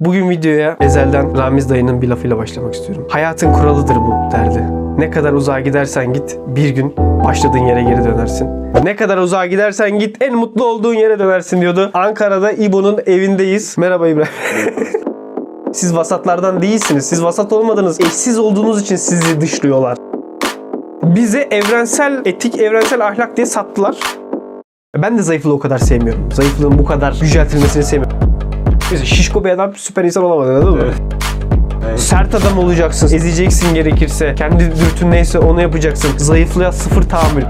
Bugün videoya Ezel'den Ramiz dayının bir lafıyla başlamak istiyorum. Hayatın kuralıdır bu derdi. Ne kadar uzağa gidersen git bir gün başladığın yere geri dönersin. Ne kadar uzağa gidersen git en mutlu olduğun yere dönersin diyordu. Ankara'da İbo'nun evindeyiz. Merhaba İbrahim. Siz vasatlardan değilsiniz. Siz vasat olmadınız. Eşsiz olduğunuz için sizi dışlıyorlar. Bize evrensel etik, evrensel ahlak diye sattılar. Ben de zayıflığı o kadar sevmiyorum. Zayıflığın bu kadar yüceltilmesini sevmiyorum. Şişko bir adam süper insan olamaz anladın mı? Evet. Sert adam olacaksın, ezeceksin gerekirse. Kendi dürtün neyse onu yapacaksın. Zayıflığa sıfır tahammül.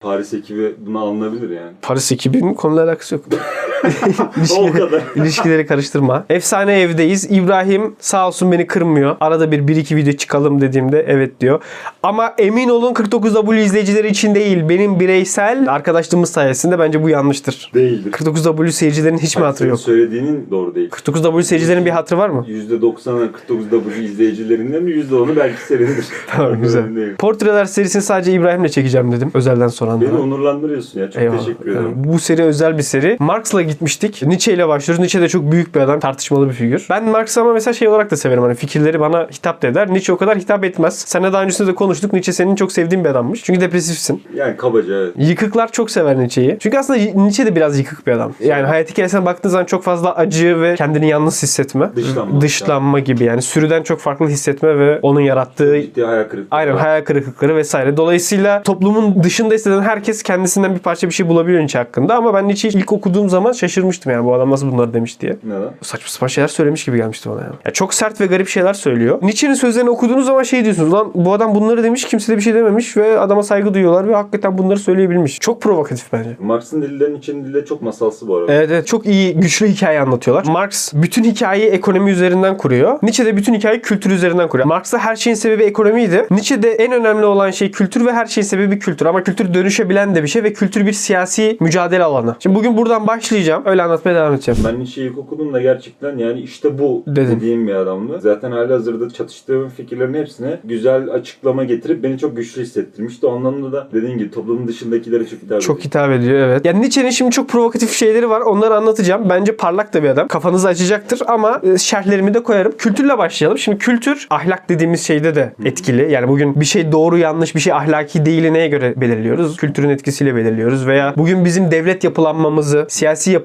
Paris ekibi buna alınabilir yani. Paris ekibinin konuyla alakası yok. o İlişkileri, kadar. ilişkileri karıştırma. Efsane evdeyiz. İbrahim sağ olsun beni kırmıyor. Arada bir bir iki video çıkalım dediğimde evet diyor. Ama emin olun 49W izleyicileri için değil. Benim bireysel arkadaşlığımız sayesinde bence bu yanlıştır. Değildir. 49W seyircilerin hiç mi hatırı yok? söylediğinin doğru değil. 49W seyircilerin bir hatırı var mı? %90'a 49W izleyicilerinden mi %10'u belki seridir. Tamam güzel. Portreler serisini sadece İbrahim'le çekeceğim dedim. Özelden sonra. Beni onurlandırıyorsun ya. Çok Eyvallah. teşekkür ederim. Bu seri özel bir seri. Marx'la gitmiştik. Nietzsche ile başlıyoruz. Nietzsche de çok büyük bir adam. Tartışmalı bir figür. Ben Marx'ı ama mesela şey olarak da severim. Hani fikirleri bana hitap da eder. Nietzsche o kadar hitap etmez. Seninle daha öncesinde de konuştuk. Nietzsche senin çok sevdiğin bir adammış. Çünkü depresifsin. Yani kabaca evet. Yıkıklar çok sever Nietzsche'yi. Çünkü aslında Nietzsche de biraz yıkık bir adam. Yani hayat hikayesine baktığın zaman çok fazla acı ve kendini yalnız hissetme. Dışlanma. Dışlanma gibi yani. Sürüden çok farklı hissetme ve onun yarattığı Ciddi hayal kırıklığı. Aynen hayal kırıklıkları vesaire. Dolayısıyla toplumun dışında hisseden herkes kendisinden bir parça bir şey bulabiliyor Nietzsche hakkında. Ama ben Nietzsche'yi ilk okuduğum zaman şaşırmıştım yani bu adam nasıl bunları demiş diye. Neden? Saçma sapan şeyler söylemiş gibi gelmişti bana yani. Ya çok sert ve garip şeyler söylüyor. Nietzsche'nin sözlerini okuduğunuz zaman şey diyorsunuz. Lan bu adam bunları demiş kimse de bir şey dememiş ve adama saygı duyuyorlar ve hakikaten bunları söyleyebilmiş. Çok provokatif bence. Marx'ın dilinden için dili çok masalsı bu arada. Evet evet çok iyi güçlü hikaye anlatıyorlar. Marx bütün hikayeyi ekonomi üzerinden kuruyor. Nietzsche de bütün hikayeyi kültür üzerinden kuruyor. Marx'ta her şeyin sebebi ekonomiydi. Nietzsche'de en önemli olan şey kültür ve her şeyin sebebi kültür. Ama kültür dönüşebilen de bir şey ve kültür bir siyasi mücadele alanı. Şimdi bugün buradan başlayacağım. Öyle anlatmaya devam edeceğim. Ben ilk okudum da gerçekten yani işte bu Dedim. dediğim bir adamdı. Zaten hali hazırda çatıştığım fikirlerin hepsine güzel açıklama getirip beni çok güçlü hissettirmişti. O anlamda da dediğin gibi toplumun dışındakilere çok hitap Çok hitap ediyor evet. Yani Nietzsche'nin şimdi çok provokatif şeyleri var. Onları anlatacağım. Bence parlak da bir adam. Kafanızı açacaktır ama e, şerhlerimi de koyarım. Kültürle başlayalım. Şimdi kültür ahlak dediğimiz şeyde de etkili. Yani bugün bir şey doğru yanlış bir şey ahlaki değil neye göre belirliyoruz? Kültürün etkisiyle belirliyoruz. Veya bugün bizim devlet yapılanmamızı, siyasi yapılanmamızı,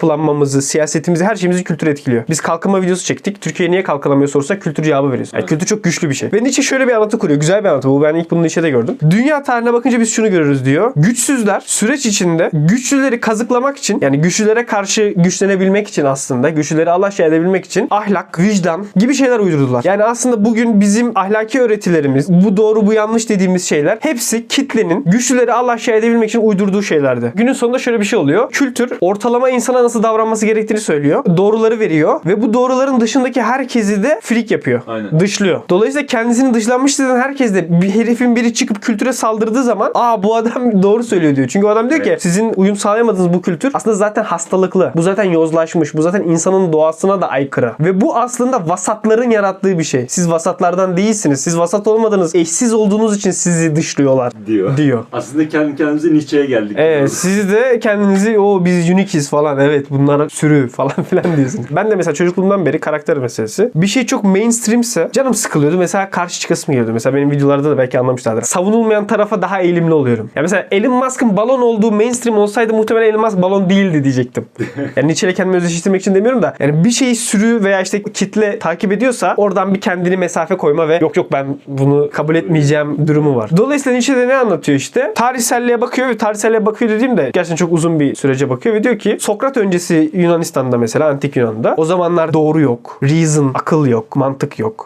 siyasetimizi her şeyimizi kültür etkiliyor. Biz kalkınma videosu çektik. Türkiye niye kalkınamıyor sorsak kültür cevabı veriyoruz. Yani kültür çok güçlü bir şey. Ve Nietzsche şöyle bir anlatı kuruyor. Güzel bir anlatı bu. Ben ilk bunu Nietzsche'de gördüm. Dünya tarihine bakınca biz şunu görürüz diyor. Güçsüzler süreç içinde güçlüleri kazıklamak için yani güçlülere karşı güçlenebilmek için aslında güçlüleri Allah şey edebilmek için ahlak, vicdan gibi şeyler uydurdular. Yani aslında bugün bizim ahlaki öğretilerimiz, bu doğru bu yanlış dediğimiz şeyler hepsi kitlenin güçlüleri Allah şey edebilmek için uydurduğu şeylerdi. Günün sonunda şöyle bir şey oluyor. Kültür ortalama insana nasıl davranması gerektiğini söylüyor. Doğruları veriyor ve bu doğruların dışındaki herkesi de frik yapıyor. Aynen. Dışlıyor. Dolayısıyla kendisini dışlanmış hisseden herkes de bir herifin biri çıkıp kültüre saldırdığı zaman aa bu adam doğru söylüyor diyor. Çünkü o adam diyor ki Evet. sizin uyum sağlayamadığınız bu kültür aslında zaten hastalıklı. Bu zaten yozlaşmış. Bu zaten insanın doğasına da aykırı. Ve bu aslında vasatların yarattığı bir şey. Siz vasatlardan değilsiniz. Siz vasat olmadınız. Eşsiz olduğunuz için sizi dışlıyorlar diyor. diyor. Aslında kendi kendimize Nietzsche'ye geldik. Evet siz de kendinizi o biz unikiz falan evet bunlara sürü falan filan diyorsunuz. Ben de mesela çocukluğumdan beri karakter meselesi. Bir şey çok mainstreamse canım sıkılıyordu. Mesela karşı çıkasım geliyordu. Mesela benim videolarda da belki anlamışlardır. Savunulmayan tarafa daha eğilimli oluyorum. Ya mesela Elon Musk'ın balon olduğu mainstream olsaydı muhtemelen Elon Musk balon değildi diyecektim. yani Nietzsche'yle kendimi özdeşleştirmek için demiyorum da yani bir şeyi sürü veya işte kitle takip ediyorsa oradan bir kendini mesafe koyma ve yok yok ben bunu kabul etmeyeceğim durumu var. Dolayısıyla Nietzsche'de ne anlatıyor işte? Tarihselliğe bakıyor ve tarihselliğe bakıyor dediğimde gerçekten çok uzun bir sürece bakıyor ve diyor ki Sokrat öncesi Yunanistan'da mesela antik Yunan'da o zamanlar doğru yok, reason, akıl yok, mantık yok.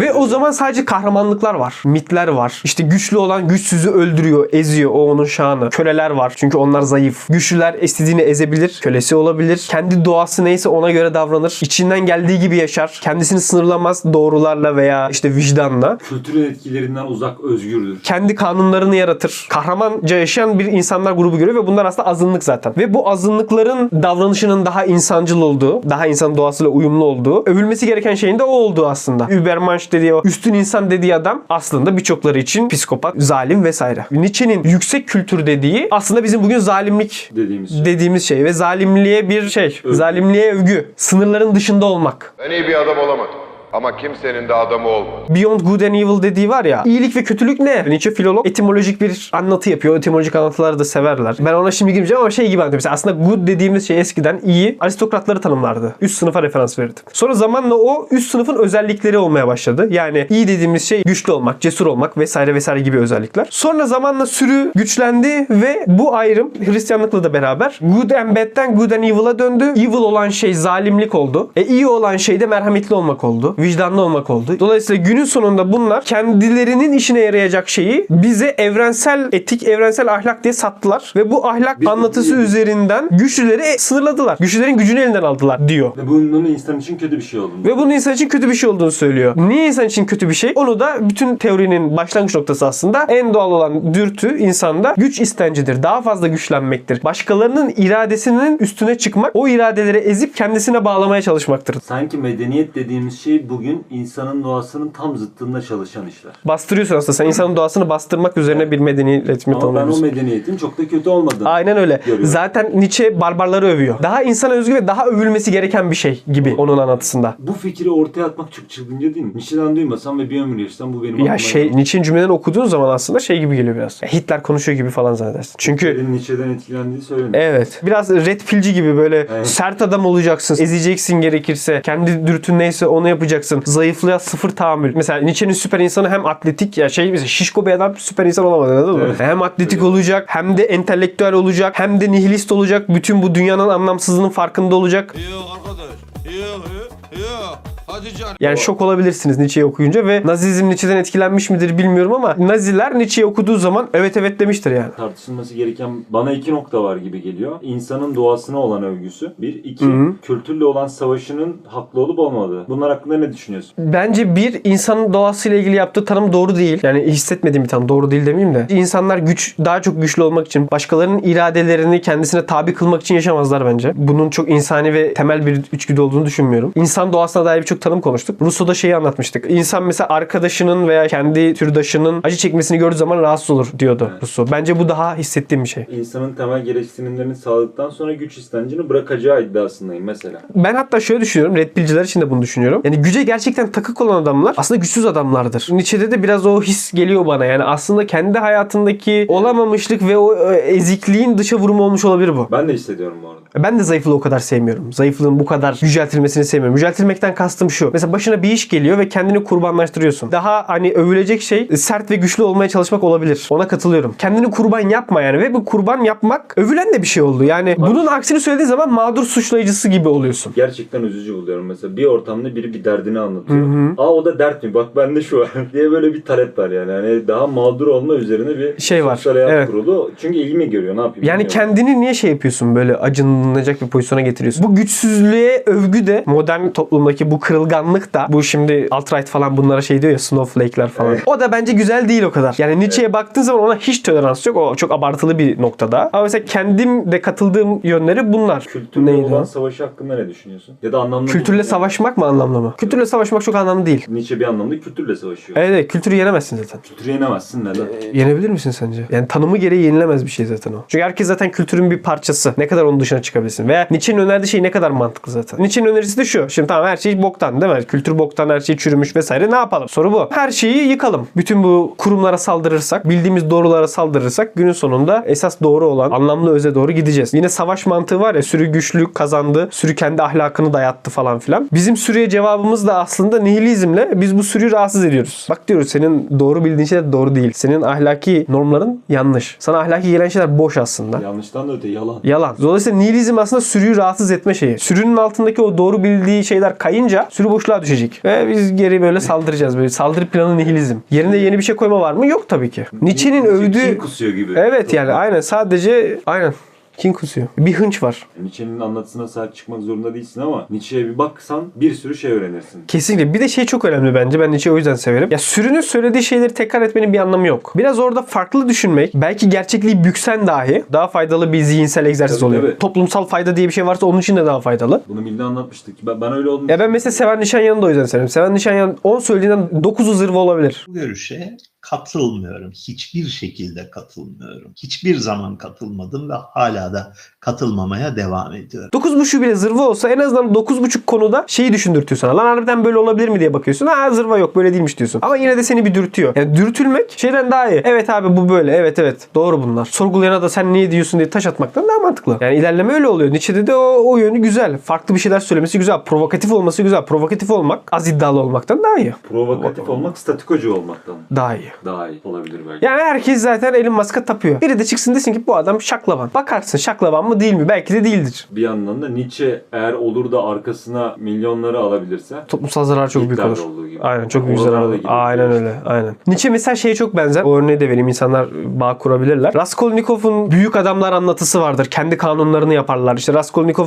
Ve o zaman sadece kahramanlıklar var. Mitler var. İşte güçlü olan güçsüzü öldürüyor, eziyor. O onun şanı. Köleler var. Çünkü onlar zayıf. Güçlüler istediğini ezebilir. Kölesi olabilir. Kendi doğası neyse ona göre davranır. İçinden geldiği gibi yaşar. Kendisini sınırlamaz doğrularla veya işte vicdanla. Kültürün etkilerinden uzak özgürdür. Kendi kanunlarını yaratır. Kahramanca yaşayan bir insanlar grubu görüyor ve bunlar aslında azınlık zaten. Ve bu azınlıkların davranışının daha insancıl olduğu, daha insan doğasıyla uyumlu olduğu, övülmesi gereken şeyin de o olduğu aslında. Übermensch Gott dediği o üstün insan dediği adam aslında birçokları için psikopat, zalim vesaire. Nietzsche'nin yüksek kültür dediği aslında bizim bugün zalimlik dediğimiz şey. dediğimiz şey ve zalimliğe bir şey. Övgü. Zalimliğe övgü. Sınırların dışında olmak. Ben iyi bir adam olamadım. Ama kimsenin de adamı olmadı. Beyond Good and Evil dediği var ya. İyilik ve kötülük ne? Nietzsche filolog etimolojik bir anlatı yapıyor. Etimolojik anlatıları da severler. Ben ona şimdi girmeyeceğim ama şey gibi anlatıyorum. Mesela aslında good dediğimiz şey eskiden iyi aristokratları tanımlardı. Üst sınıfa referans verirdi. Sonra zamanla o üst sınıfın özellikleri olmaya başladı. Yani iyi dediğimiz şey güçlü olmak, cesur olmak vesaire vesaire gibi özellikler. Sonra zamanla sürü güçlendi ve bu ayrım Hristiyanlıkla da beraber good and bad'den good and evil'a döndü. Evil olan şey zalimlik oldu. E iyi olan şey de merhametli olmak oldu. Vicdanlı olmak oldu. Dolayısıyla günün sonunda bunlar kendilerinin işine yarayacak şeyi bize evrensel etik, evrensel ahlak diye sattılar. Ve bu ahlak Bir- anlatısı bir- üzerinden güçlüleri sınırladılar. Güçlülerin gücünü elinden aldılar diyor. Ve bunun insan için kötü bir şey olduğunu. Ve bunun insan için kötü bir şey olduğunu söylüyor. Niye insan için kötü bir şey? Onu da bütün teorinin başlangıç noktası aslında en doğal olan dürtü insanda güç istencidir. Daha fazla güçlenmektir. Başkalarının iradesinin üstüne çıkmak, o iradeleri ezip kendisine bağlamaya çalışmaktır. Sanki medeniyet dediğimiz şey bugün insanın doğasının tam zıttında çalışan işler. Bastırıyorsun aslında. Sen insanın doğasını bastırmak üzerine bir medeniyet üretimi Ama ben o tanımlıyorsun. medeniyetin çok da kötü olmadığını Aynen öyle. görüyorum. Zaten Nietzsche barbarları övüyor. Daha insana özgü ve daha övülmesi gereken bir şey gibi onun anlatısında. Bu fikri ortaya atmak çok çılgınca değil mi? Nietzsche'den duymasam ve bir ömür yaşasam bu benim Ya aklıma şey gelmez. Nietzsche'nin cümlelerini okuduğun zaman aslında şey gibi geliyor biraz. Hitler konuşuyor gibi falan zannedersin. Çünkü Nietzsche'den etkilendiği söyleniyor. Evet. Biraz red pillci gibi böyle Evet. sert adam olacaksın. Ezeceksin gerekirse. Kendi dürtün neyse onu yapacaksın. Zayıflığa sıfır tahammül. Mesela Nietzsche'nin süper insanı hem atletik ya şey mesela şişko bir adam süper insan olamadı anladın mı? Evet. Hem atletik olacak hem de entelektüel olacak hem de nihilist olacak. Bütün bu dünyanın anlamsızlığının farkında olacak. Yok arkadaş. Yok yok yok. Hadi canım. Yani şok olabilirsiniz Nietzsche'yi okuyunca ve Nazizm Nietzsche'den etkilenmiş midir bilmiyorum ama Naziler Nietzsche'yi okuduğu zaman evet evet demiştir yani. Tartışılması gereken bana iki nokta var gibi geliyor. İnsanın doğasına olan övgüsü. Bir. iki Kültürle olan savaşının haklı olup olmadığı. Bunlar hakkında ne düşünüyorsun? Bence bir insanın doğasıyla ilgili yaptığı tanım doğru değil. Yani hissetmediğim bir tanım. Doğru değil demeyeyim de. İnsanlar güç daha çok güçlü olmak için, başkalarının iradelerini kendisine tabi kılmak için yaşamazlar bence. Bunun çok insani ve temel bir içgüdü olduğunu düşünmüyorum. İnsan doğasına dair birçok tanım konuştuk. Rousseau'da şeyi anlatmıştık. İnsan mesela arkadaşının veya kendi türdaşının acı çekmesini gördüğü zaman rahatsız olur diyordu Evet. Rousseau. Bence bu daha hissettiğim bir şey. İnsanın temel gereksinimlerini sağladıktan sonra güç istencini bırakacağı iddiasındayım mesela. Ben hatta şöyle düşünüyorum. Red Pill'ciler için de bunu düşünüyorum. Yani güce gerçekten takık olan adamlar aslında güçsüz adamlardır. Nietzsche'de de biraz o his geliyor bana. Yani aslında kendi hayatındaki olamamışlık ve o e, ezikliğin dışa vurumu olmuş olabilir bu. Ben de hissediyorum bu arada. Ben de zayıflığı o kadar sevmiyorum. Zayıflığın bu kadar yüceltilmesini sevmiyorum. Yüceltilmekten kastım şu. Mesela başına bir iş geliyor ve kendini kurbanlaştırıyorsun. Daha hani övülecek şey sert ve güçlü olmaya çalışmak olabilir. Ona katılıyorum. Kendini kurban yapma yani ve bu kurban yapmak övülen de bir şey oldu. Yani bunun aksini söylediğin zaman mağdur suçlayıcısı gibi oluyorsun. Gerçekten üzücü buluyorum. Mesela bir ortamda biri bir derdini anlatıyor. Aa o da dert mi? Bak bende şu var diye böyle bir talep var yani. Hani daha mağdur olma üzerine bir Şey var, evet. kurulu. Çünkü ilmi görüyor. Ne yapayım? Yani kendini niye şey yapıyorsun böyle acınacak bir pozisyona getiriyorsun? Bu güçsüzlüğe övgü de modern toplumdaki bu kırılganlık da bu şimdi alt-right falan bunlara şey diyor ya snowflake'ler falan. O da bence güzel değil o kadar. Yani Nietzsche'ye baktığın zaman ona hiç tolerans yok. O çok abartılı bir noktada. Ama mesela kendim de katıldığım yönleri bunlar. Kültürle Neydi olan o? savaşı hakkında ne düşünüyorsun? Ya da anlamlı Kültürle mı? savaşmak mı anlamlı mı? Kültürle savaşmak çok anlamlı değil. Nietzsche bir anlamda kültürle savaşıyor. Evet, evet kültürü yenemezsin zaten. Kültürü yenemezsin neden? Yenebilir misin sence? Yani tanımı gereği yenilemez bir şey zaten o. Çünkü herkes zaten kültürün bir parçası. Ne kadar onun dışına çıkabilirsin? Veya Nietzsche'nin önerdiği şey ne kadar mantıklı zaten. Nietzsche'nin önerisi de şu. Şimdi tamam her şey boktan değil mi? Kültür boktan, her şey çürümüş vesaire. Ne yapalım? Soru bu. Her şeyi yıkalım. Bütün bu kurumlara saldırırsak, bildiğimiz doğrulara saldırırsak günün sonunda esas doğru olan anlamlı öze doğru gideceğiz. Yine savaş mantığı var ya sürü güçlü kazandı, sürü kendi ahlakını dayattı falan filan. Bizim sürüye cevabımız da aslında nihilizmle biz bu sürüyü rahatsız ediyoruz. Bak diyoruz senin doğru bildiğin şeyler doğru değil. Senin ahlaki normların yanlış. Sana ahlaki gelen şeyler boş aslında. Yanlıştan da öte yalan. Yalan. Dolayısıyla nihilizm aslında sürüyü rahatsız etme şeyi. Sürünün altındaki o doğru bildiği şeyler kayınca sürü boşluğa düşecek. Ve biz geri böyle saldıracağız. Böyle saldırı planı nihilizm. Yerine yeni bir şey koyma var mı? Yok tabii ki. Nietzsche'nin Nietzsche övdüğü... Kusuyor gibi. Evet yani aynen sadece aynen. Kin kusuyor. Bir hınç var. Nietzsche'nin anlatısına sahip çıkmak zorunda değilsin ama Nietzsche'ye bir baksan bir sürü şey öğrenirsin. Kesinlikle. Bir de şey çok önemli bence. Ben Nietzsche'yi o yüzden severim. Ya sürünün söylediği şeyleri tekrar etmenin bir anlamı yok. Biraz orada farklı düşünmek, belki gerçekliği büksen dahi daha faydalı bir zihinsel egzersiz Tabii, oluyor. tabii. Toplumsal fayda diye bir şey varsa onun için de daha faydalı. Bunu Milli anlatmıştık. Ben, ben öyle oldum. Ya ben mesela Seven Nişanyan'ı da o yüzden severim. Seven Nişanyan 10 söylediğinden 9'u zırva olabilir. Bu görüşe katılmıyorum. Hiçbir şekilde katılmıyorum. Hiçbir zaman katılmadım ve hala da katılmamaya devam ediyorum. 9.5'u bile zırva olsa en azından 9.5 konuda şeyi düşündürtüyor sana. Lan harbiden böyle olabilir mi diye bakıyorsun. Ha zırva yok böyle değilmiş diyorsun. Ama yine de seni bir dürtüyor. Yani dürtülmek şeyden daha iyi. Evet abi bu böyle. Evet evet. Doğru bunlar. Sorgulayana da sen niye diyorsun diye taş atmaktan daha mantıklı. Yani ilerleme öyle oluyor. Nietzsche'de de o, o yönü güzel. Farklı bir şeyler söylemesi güzel. Provokatif olması güzel. Provokatif olmak az iddialı olmaktan daha iyi. Provokatif olmak statikocu olmaktan Daha iyi. Daha iyi olabilir belki. Yani herkes zaten Elon Musk'a tapıyor. Biri de çıksın desin ki bu adam şaklaban. Bakarsın şaklaban mı değil mi? Belki de değildir. Bir yandan da Nietzsche eğer olur da arkasına milyonları alabilirse Toplumsal zarar çok büyük olur. olduğu gibi. Aynen çok büyük zarar da olur. Aynen öyle. Aynen. Nietzsche mesela şeye çok benzer. O örneği de vereyim. insanlar bağ kurabilirler. Raskolnikov'un büyük adamlar anlatısı vardır. Kendi kanunlarını yaparlar. İşte Raskolnikov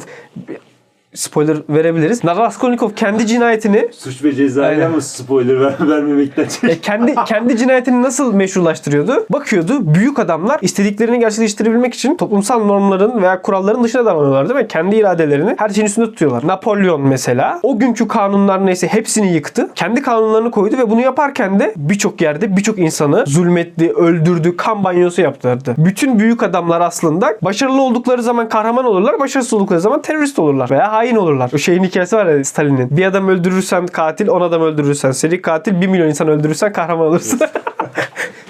spoiler verebiliriz. Raskolnikov kendi cinayetini Suç ve cezaya mı spoiler ver, vermemekten e, kendi kendi cinayetini nasıl meşrulaştırıyordu? Bakıyordu büyük adamlar istediklerini gerçekleştirebilmek için toplumsal normların veya kuralların dışına davranıyorlar değil mi? Kendi iradelerini her şeyin üstünde tutuyorlar. Napolyon mesela o günkü kanunlar neyse hepsini yıktı. Kendi kanunlarını koydu ve bunu yaparken de birçok yerde birçok insanı zulmetti, öldürdü, kan banyosu yaptırdı. Bütün büyük adamlar aslında başarılı oldukları zaman kahraman olurlar, başarısız oldukları zaman terörist olurlar veya hain olurlar. O şeyin hikayesi var ya Stalin'in. Bir adam öldürürsen katil, on adam öldürürsen seri katil, bir milyon insan öldürürsen kahraman olursun.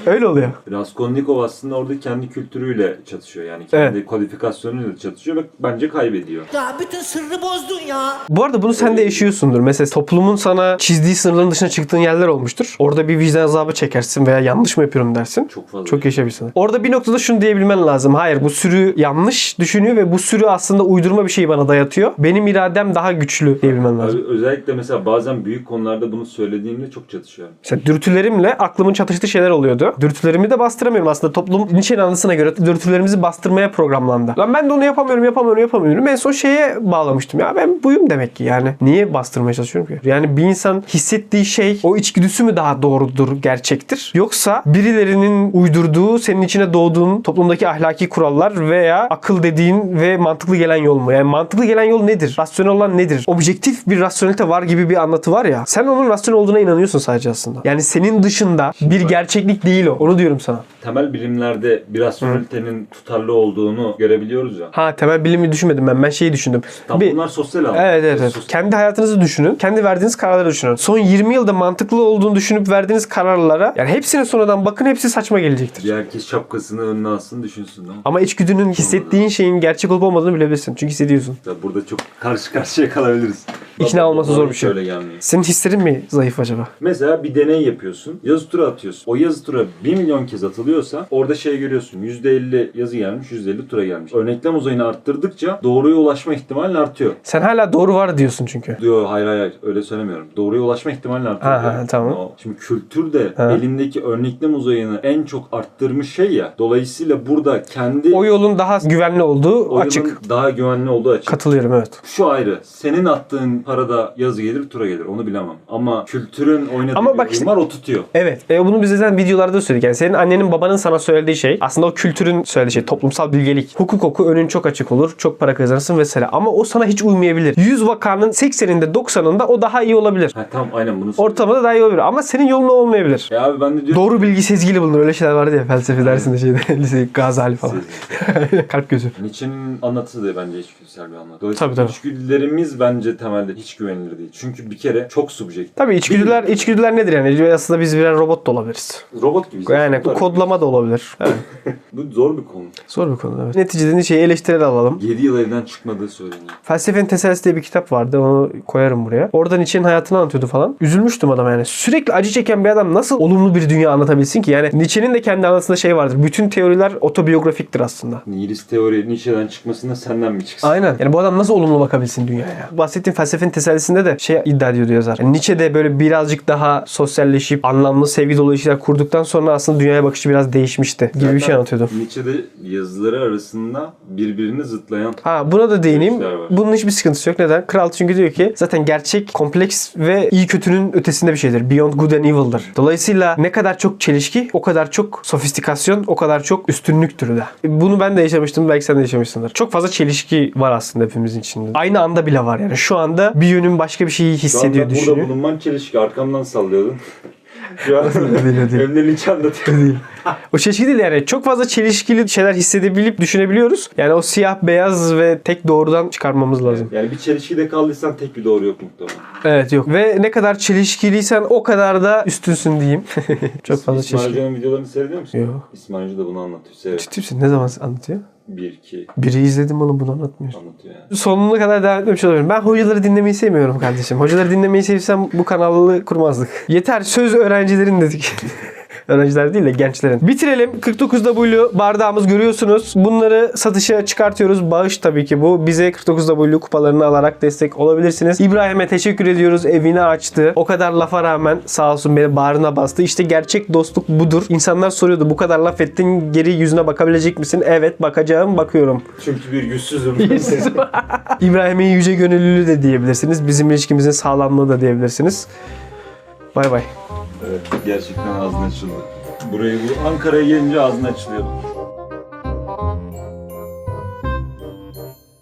Öyle oluyor. Raskolnikov aslında orada kendi kültürüyle çatışıyor. Yani kendi kalifikasyonuyla çatışıyor ve bence kaybediyor. Ya bütün sırrı bozdun ya. Bu arada bunu sen de yaşıyorsundur. Mesela toplumun sana çizdiği sınırların dışına çıktığın yerler olmuştur. Orada bir vicdan azabı çekersin veya yanlış mı yapıyorum dersin. Çok fazla. Çok yaşayabilirsin. Orada bir noktada şunu diyebilmen lazım. Hayır bu sürü yanlış düşünüyor ve bu sürü aslında uydurma bir şeyi bana dayatıyor. Benim iradem daha güçlü diyebilmen lazım. Abi, özellikle mesela bazen büyük konularda bunu söylediğimde çok çatışıyorum. Mesela dürtülerimle aklımın çatıştığı şeyler oluyordu. Dürtülerimi de bastıramıyorum aslında. Toplum Nietzsche'nin anısına göre dürtülerimizi bastırmaya programlandı. Lan ben de onu yapamıyorum, yapamıyorum, yapamıyorum. En son şeye bağlamıştım. Ya ben buyum demek ki yani. Niye bastırmaya çalışıyorum ki? Yani bir insan hissettiği şey o içgüdüsü mü daha doğrudur, gerçektir? Yoksa birilerinin uydurduğu, senin içine doğduğun toplumdaki ahlaki kurallar veya akıl dediğin ve mantıklı gelen yol mu? Yani mantıklı gelen yol nedir? Rasyonel olan nedir? Objektif bir rasyonelite var gibi bir anlatı var ya. Sen onun rasyonel olduğuna inanıyorsun sadece aslında. Yani senin dışında bir gerçeklik değil o. Onu diyorum sana. Temel bilimlerde bir rasyonelitenin tutarlı olduğunu görebiliyoruz ya. Ha temel bilimi düşünmedim ben. Ben şeyi düşündüm. Tam Bir- bunlar sosyal alan. Evet evet evet. Kendi hayatınızı düşünün. Kendi verdiğiniz kararları düşünün. Son 20 yılda mantıklı olduğunu düşünüp verdiğiniz kararlara yani hepsine sonradan bakın hepsi saçma gelecektir. Bir herkes şapkasını önüne alsın düşünsün. Değil mi? Ama içgüdünün hissettiğin şeyin gerçek olup olmadığını bilebilirsin. Çünkü hissediyorsun. Ya Burada çok karşı karşıya kalabiliriz. İkna Baba- olması bana zor bir hiç şey. Öyle gelmiyor. Senin hislerin mi zayıf acaba? Mesela bir deney yapıyorsun. Yazı tura atıyorsun. O yazı tura 1 milyon kez atılıyorsa orada şey görüyorsun. %50 yazı gelmiş, %50 tura gelmiş. Örneklem uzayını arttırdıkça doğruya ulaşma ihtimalin artıyor. Sen hala doğru var diyorsun çünkü. Diyor hayır hayır öyle söylemiyorum. Doğruya ulaşma ihtimalin artıyor. Ha, ha, tamam. O- Şimdi kültür de Ha. elindeki örneklem uzayını en çok arttırmış şey ya. Dolayısıyla burada kendi O yolun daha güvenli olduğu oyunun açık. daha güvenli olduğu açık. Katılıyorum evet. Şu ayrı. Senin attığın parada yazı gelir, tura gelir. Onu bilemem. Ama kültürün oynadığı Ama bak işte- var o tutuyor. Evet. E, bunu biz zaten videolarda da söyledik. Yani senin annenin babanın sana söylediği şey aslında o kültürün söylediği şey. Toplumsal bilgelik. Hukuk oku önün çok açık olur. Çok para kazanırsın vesaire. Ama o sana hiç uymayabilir. 100 vakanın 80'inde 90'ında o daha iyi olabilir. Ha tamam aynen bunu Ortamada daha iyi olabilir. Ama senin yolun olmayabilir. Ya abi ben de diyorum. Doğru bilgi sezgiyle bulunur. Öyle şeyler vardı ya felsefe dersinde şeyde. Lise Gazali falan. Kalp gözü. Nietzsche'nin anlatısı da bence içgüdüsel bir anlatı. Dolayısıyla Tabii, tabii. içgüdülerimiz bence temelde hiç güvenilir değil. Çünkü bir kere çok subjektif. Tabii içgüdüler, içgüdüler nedir yani? Aslında biz birer robot da olabiliriz. Robot gibiyiz. Yani Bunlar- kodlama da olabilir. Evet. Bu zor bir konu. Zor bir konu evet. Neticede Nietzsche'yi eleştirel alalım. 7 yıl evden çıkmadığı söyleniyor. Felsefenin Tesellisi diye bir kitap vardı. Onu koyarım buraya. Oradan Nietzsche'nin hayatını anlatıyordu falan. Üzülmüştüm adam yani. Sürekli acı çeken bir adam nasıl olumlu bir dünya anlatabilsin ki? Yani Nietzsche'nin de kendi anlatısında şey vardır. Bütün teoriler otobiyografiktir aslında. Nihilist teori Nietzsche'den çıkmasında senden mi çıksın? Aynen. Yani bu adam nasıl olumlu bakabilsin dünyaya? Bahsettiğim felsefe felsefenin tesellisinde de şey iddia ediyordu yazar. Yani Nietzsche de böyle birazcık daha sosyalleşip anlamlı sevgi dolu ilişkiler kurduktan sonra aslında dünyaya bakışı biraz değişmişti gibi bir şey anlatıyordu. Nietzsche'de yazıları arasında birbirini zıtlayan Ha buna da değineyim. Bunun hiçbir sıkıntısı yok. Neden? Kral çünkü diyor ki zaten gerçek kompleks ve iyi kötünün ötesinde bir şeydir. Beyond good and evil'dır. Dolayısıyla ne kadar çok çelişki o kadar çok sofistikasyon o kadar çok üstünlüktür de. Bunu ben de yaşamıştım. Belki sen de yaşamışsındır. Çok fazla çelişki var aslında hepimizin içinde. Aynı anda bile var yani. Şu anda bir yönün başka bir şeyi Şu anda hissediyor, burada düşünüyor. bulunman çelişki. Arkamdan sallıyordun. Şu an Değil, değil. Linç anlatıyor. O çelişki değil yani. Çok fazla çelişkili şeyler hissedebilip düşünebiliyoruz. Yani o siyah, beyaz ve tek doğrudan çıkarmamız lazım. Yani bir çelişkide kaldıysan tek bir doğru yok muhtemelen. Evet yok. Ve ne kadar çelişkiliysen o kadar da üstünsün diyeyim. Çok fazla İsmail çelişki. Hoca'nın videolarını seyrediyor musun? Yok. İsmail Hoca da bunu anlatıyor. Seyret. Ciddi misin? Ne zaman anlatıyor? 1 2 Biri izledim oğlum bunu anlatmıyor. anlatıyor yani. Sonuna kadar devam etmemiş olabilirim. Ben hocaları dinlemeyi sevmiyorum kardeşim. Hocaları dinlemeyi sevsem bu kanalı kurmazdık. Yeter söz öğrencilerin dedik. Öğrenciler değil de gençlerin. Bitirelim. 49W bardağımız görüyorsunuz. Bunları satışa çıkartıyoruz. Bağış tabii ki bu. Bize 49W kupalarını alarak destek olabilirsiniz. İbrahim'e teşekkür ediyoruz. Evini açtı. O kadar lafa rağmen sağ olsun beni bağrına bastı. İşte gerçek dostluk budur. İnsanlar soruyordu bu kadar laf ettin geri yüzüne bakabilecek misin? Evet bakacağım bakıyorum. Çünkü bir yüzsüzüm. İbrahim'in yüce gönüllülüğü de diyebilirsiniz. Bizim ilişkimizin sağlamlığı da diyebilirsiniz. Bay bay. evet gerçekten ağzın açıldı. Burayı bu Ankara'ya gelince ağzın açılıyor.